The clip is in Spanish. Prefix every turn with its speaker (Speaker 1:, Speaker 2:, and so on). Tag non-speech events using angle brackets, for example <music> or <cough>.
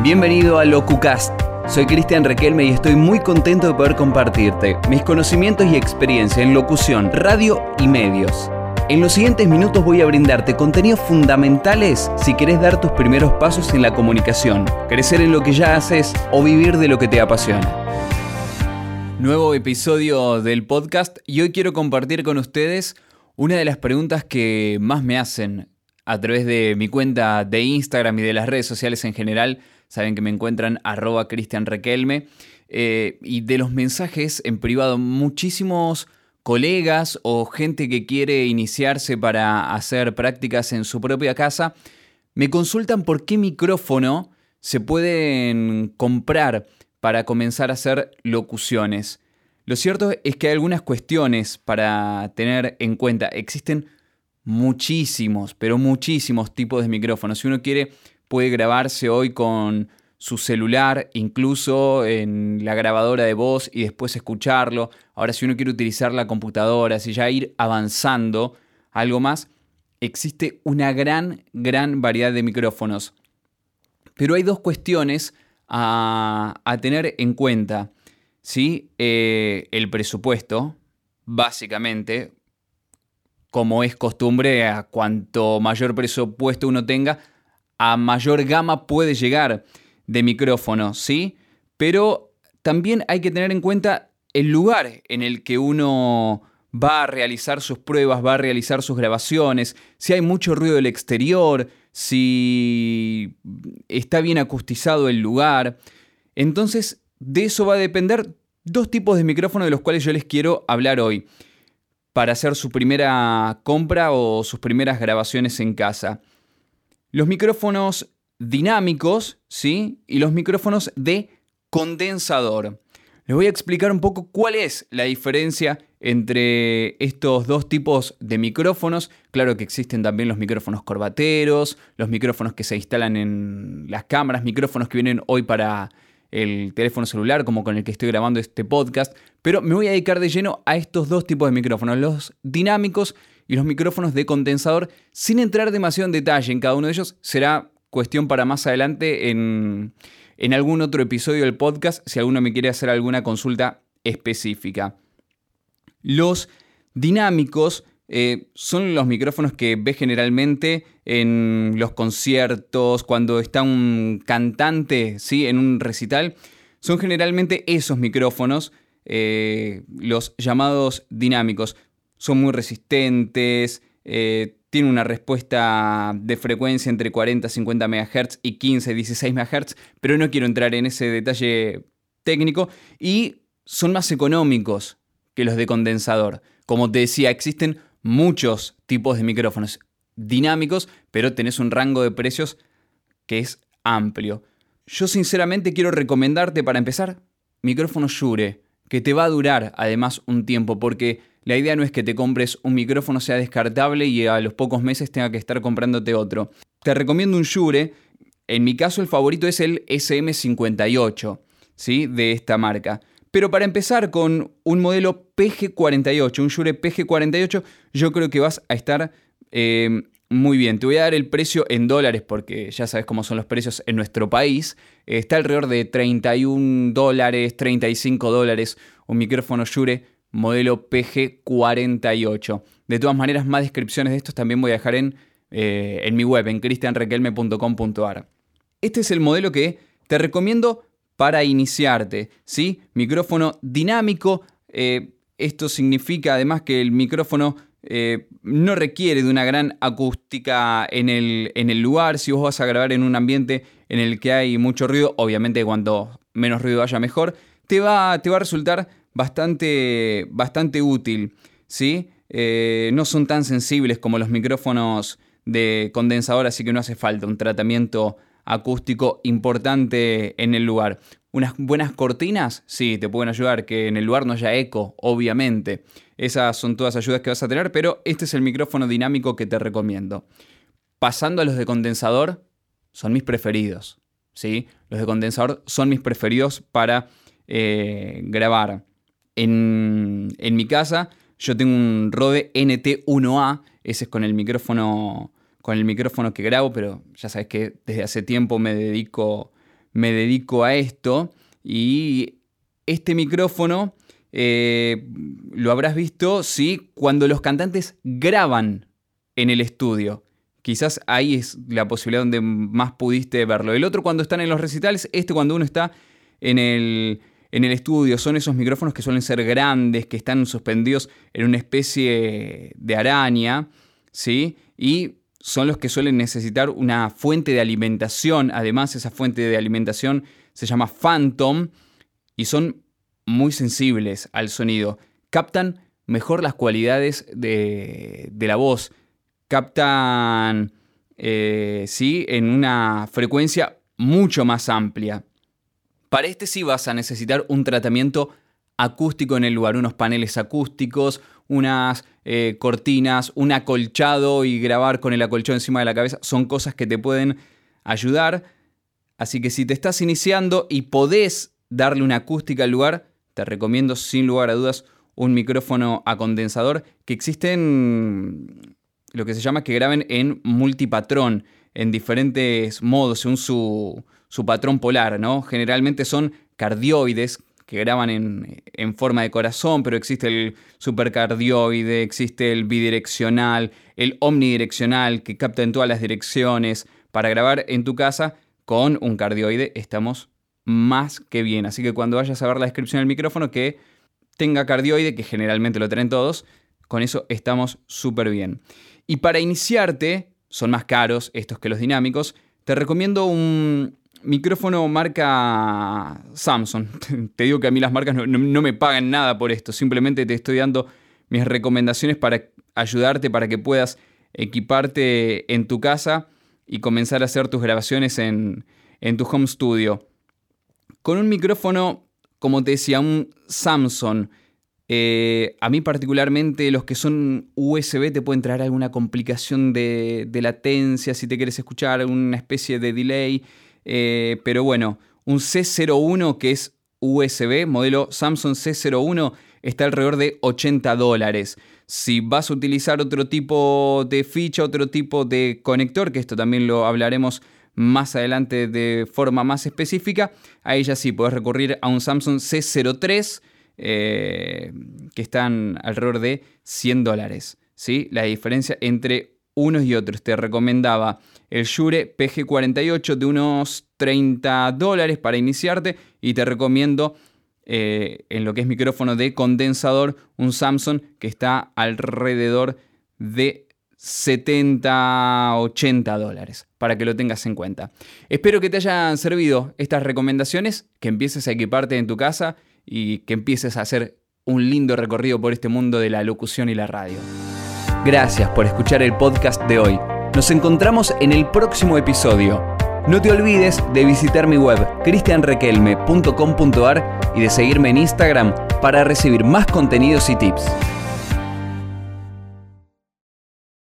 Speaker 1: Bienvenido a LocuCast. Soy Cristian Requelme y estoy muy contento de poder compartirte mis conocimientos y experiencia en locución, radio y medios. En los siguientes minutos voy a brindarte contenidos fundamentales si querés dar tus primeros pasos en la comunicación, crecer en lo que ya haces o vivir de lo que te apasiona. Nuevo episodio del podcast y hoy quiero compartir con ustedes una de las preguntas que más me hacen a través de mi cuenta de Instagram y de las redes sociales en general Saben que me encuentran arroba Cristian Requelme. Eh, y de los mensajes en privado, muchísimos colegas o gente que quiere iniciarse para hacer prácticas en su propia casa, me consultan por qué micrófono se pueden comprar para comenzar a hacer locuciones. Lo cierto es que hay algunas cuestiones para tener en cuenta. Existen muchísimos, pero muchísimos tipos de micrófonos. Si uno quiere puede grabarse hoy con su celular, incluso en la grabadora de voz y después escucharlo. Ahora si uno quiere utilizar la computadora, si ya ir avanzando algo más, existe una gran, gran variedad de micrófonos. Pero hay dos cuestiones a, tener en cuenta. ¿sí? Eh, el presupuesto, básicamente, como es costumbre, a cuanto mayor presupuesto uno tenga, a mayor gama puede llegar de micrófonos, ¿sí? Pero también hay que tener en cuenta el lugar en el que uno va a realizar sus pruebas, va a realizar sus grabaciones, si hay mucho ruido del exterior, si está bien acustizado el lugar. Entonces, de eso va a depender dos tipos de micrófonos de los cuales yo les quiero hablar hoy para hacer su primera compra o sus primeras grabaciones en casa los micrófonos dinámicos, ¿sí? Y los micrófonos de condensador. Les voy a explicar un poco cuál es la diferencia entre estos dos tipos de micrófonos. Claro que existen también los micrófonos corbateros, los micrófonos que se instalan en las cámaras, micrófonos que vienen hoy para el teléfono celular, como con el que estoy grabando este podcast. Pero me voy a dedicar de lleno a estos dos tipos de micrófonos, los dinámicos y los micrófonos de condensador, sin entrar demasiado en detalle en cada uno de ellos. Será cuestión para más adelante en, algún otro episodio del podcast, si alguno me quiere hacer alguna consulta específica. Los dinámicos eh, son los micrófonos que ves generalmente en los conciertos, cuando está un cantante ¿sí? en un recital. Son generalmente esos micrófonos, eh, los llamados dinámicos son muy resistentes, eh, tienen una respuesta de frecuencia entre 40 50 MHz y 15 16 MHz, pero no quiero entrar en ese detalle técnico y son más económicos que los de condensador. Como te decía, existen muchos tipos de micrófonos dinámicos, pero tenés un rango de precios que es amplio. Yo sinceramente quiero recomendarte para empezar micrófono Shure, que te va a durar además un tiempo, porque la idea no es que te compres un micrófono sea descartable y a los pocos meses tenga que estar comprándote otro. Te recomiendo un Shure. En mi caso el favorito es el SM58, ¿sí? De esta marca. Pero para empezar con un modelo PG48, un Shure PG48, yo creo que vas a estar eh, muy bien. Te voy a dar el precio en dólares porque ya sabes cómo son los precios en nuestro país. está alrededor de 31 dólares, 35 dólares un micrófono Shure modelo PG48. De todas maneras, más descripciones de estos también voy a dejar en, eh, en mi web, en cristianrequelme.com.ar. Este es el modelo que te recomiendo para iniciarte, ¿sí? Micrófono dinámico. Eh, esto significa además que el micrófono eh, no requiere de una gran acústica en el, en el, lugar. Si vos vas a grabar en un ambiente en el que hay mucho ruido, obviamente cuanto menos ruido haya mejor, te va, te va a resultar bastante, bastante útil, ¿sí? Eh, no son tan sensibles como los micrófonos de condensador, así que no hace falta un tratamiento acústico importante en el lugar. Unas buenas cortinas, sí, te pueden ayudar, que en el lugar no haya eco, obviamente. Esas son todas ayudas que vas a tener, pero este es el micrófono dinámico que te recomiendo. Pasando a los de condensador, son mis preferidos. ¿sí? Los de condensador son mis preferidos para eh, grabar. En, mi casa yo tengo un Rode NT1A, ese es con el micrófono con el micrófono que grabo, pero ya sabes que desde hace tiempo me dedico, me dedico a esto y este micrófono eh, lo habrás visto, sí, cuando los cantantes graban en el estudio. Quizás ahí es la posibilidad donde más pudiste verlo. El otro cuando están en los recitales, este cuando uno está en el, en el estudio. Son esos micrófonos que suelen ser grandes, que están suspendidos en una especie de araña, ¿sí? Y son los que suelen necesitar una fuente de alimentación. Además, esa fuente de alimentación se llama Phantom y son muy sensibles al sonido. Captan mejor las cualidades de, la voz. Captan, eh, sí, en una frecuencia mucho más amplia. Para este sí vas a necesitar un tratamiento acústico en el lugar, unos paneles acústicos, unas eh, cortinas, un acolchado y grabar con el acolchado encima de la cabeza, son cosas que te pueden ayudar. Así que si te estás iniciando y podés darle una acústica al lugar, te recomiendo sin lugar a dudas un micrófono a condensador que existen lo que se llama que graben en multipatrón, en diferentes modos, según su, su patrón polar, ¿no? Generalmente son cardioides que graban en, forma de corazón, pero existe el supercardioide, existe el bidireccional, el omnidireccional que capta en todas las direcciones. Para grabar en tu casa con un cardioide estamos más que bien. Así que cuando vayas a ver la descripción del micrófono que tenga cardioide, que generalmente lo traen todos, con eso estamos súper bien. Y para iniciarte, son más caros estos que los dinámicos, te recomiendo un, micrófono marca Samsung. <laughs> Te digo que a mí las marcas no, me pagan nada por esto, simplemente te estoy dando mis recomendaciones para ayudarte para que puedas equiparte en tu casa y comenzar a hacer tus grabaciones en, tu home studio. Con un micrófono, como te decía, un Samsung. Eh, a mí particularmente los que son USB te pueden traer alguna complicación de, de latencia si te quieres escuchar, una especie de delay. Eh, pero bueno, un C01 que es USB, modelo Samsung C01, está alrededor de 80 dólares. Si vas a utilizar otro tipo de ficha, otro tipo de conector, que esto también lo hablaremos más adelante de forma más específica, ahí ya sí puedes recurrir a un Samsung C03 eh, que están alrededor de 100 dólares. ¿sí? La diferencia entre unos y otros. Te recomendaba el Shure PG48 de unos 30 dólares para iniciarte y te recomiendo eh, en lo que es micrófono de condensador un Samsung que está alrededor de 70, 80 dólares, para que lo tengas en cuenta. Espero que te hayan servido estas recomendaciones, que empieces a equiparte en tu casa y que empieces a hacer un lindo recorrido por este mundo de la locución y la radio. Gracias por escuchar el podcast de hoy. Nos encontramos en el próximo episodio. No te olvides de visitar mi web cristianrequelme.com.ar y de seguirme en Instagram para recibir más contenidos y tips.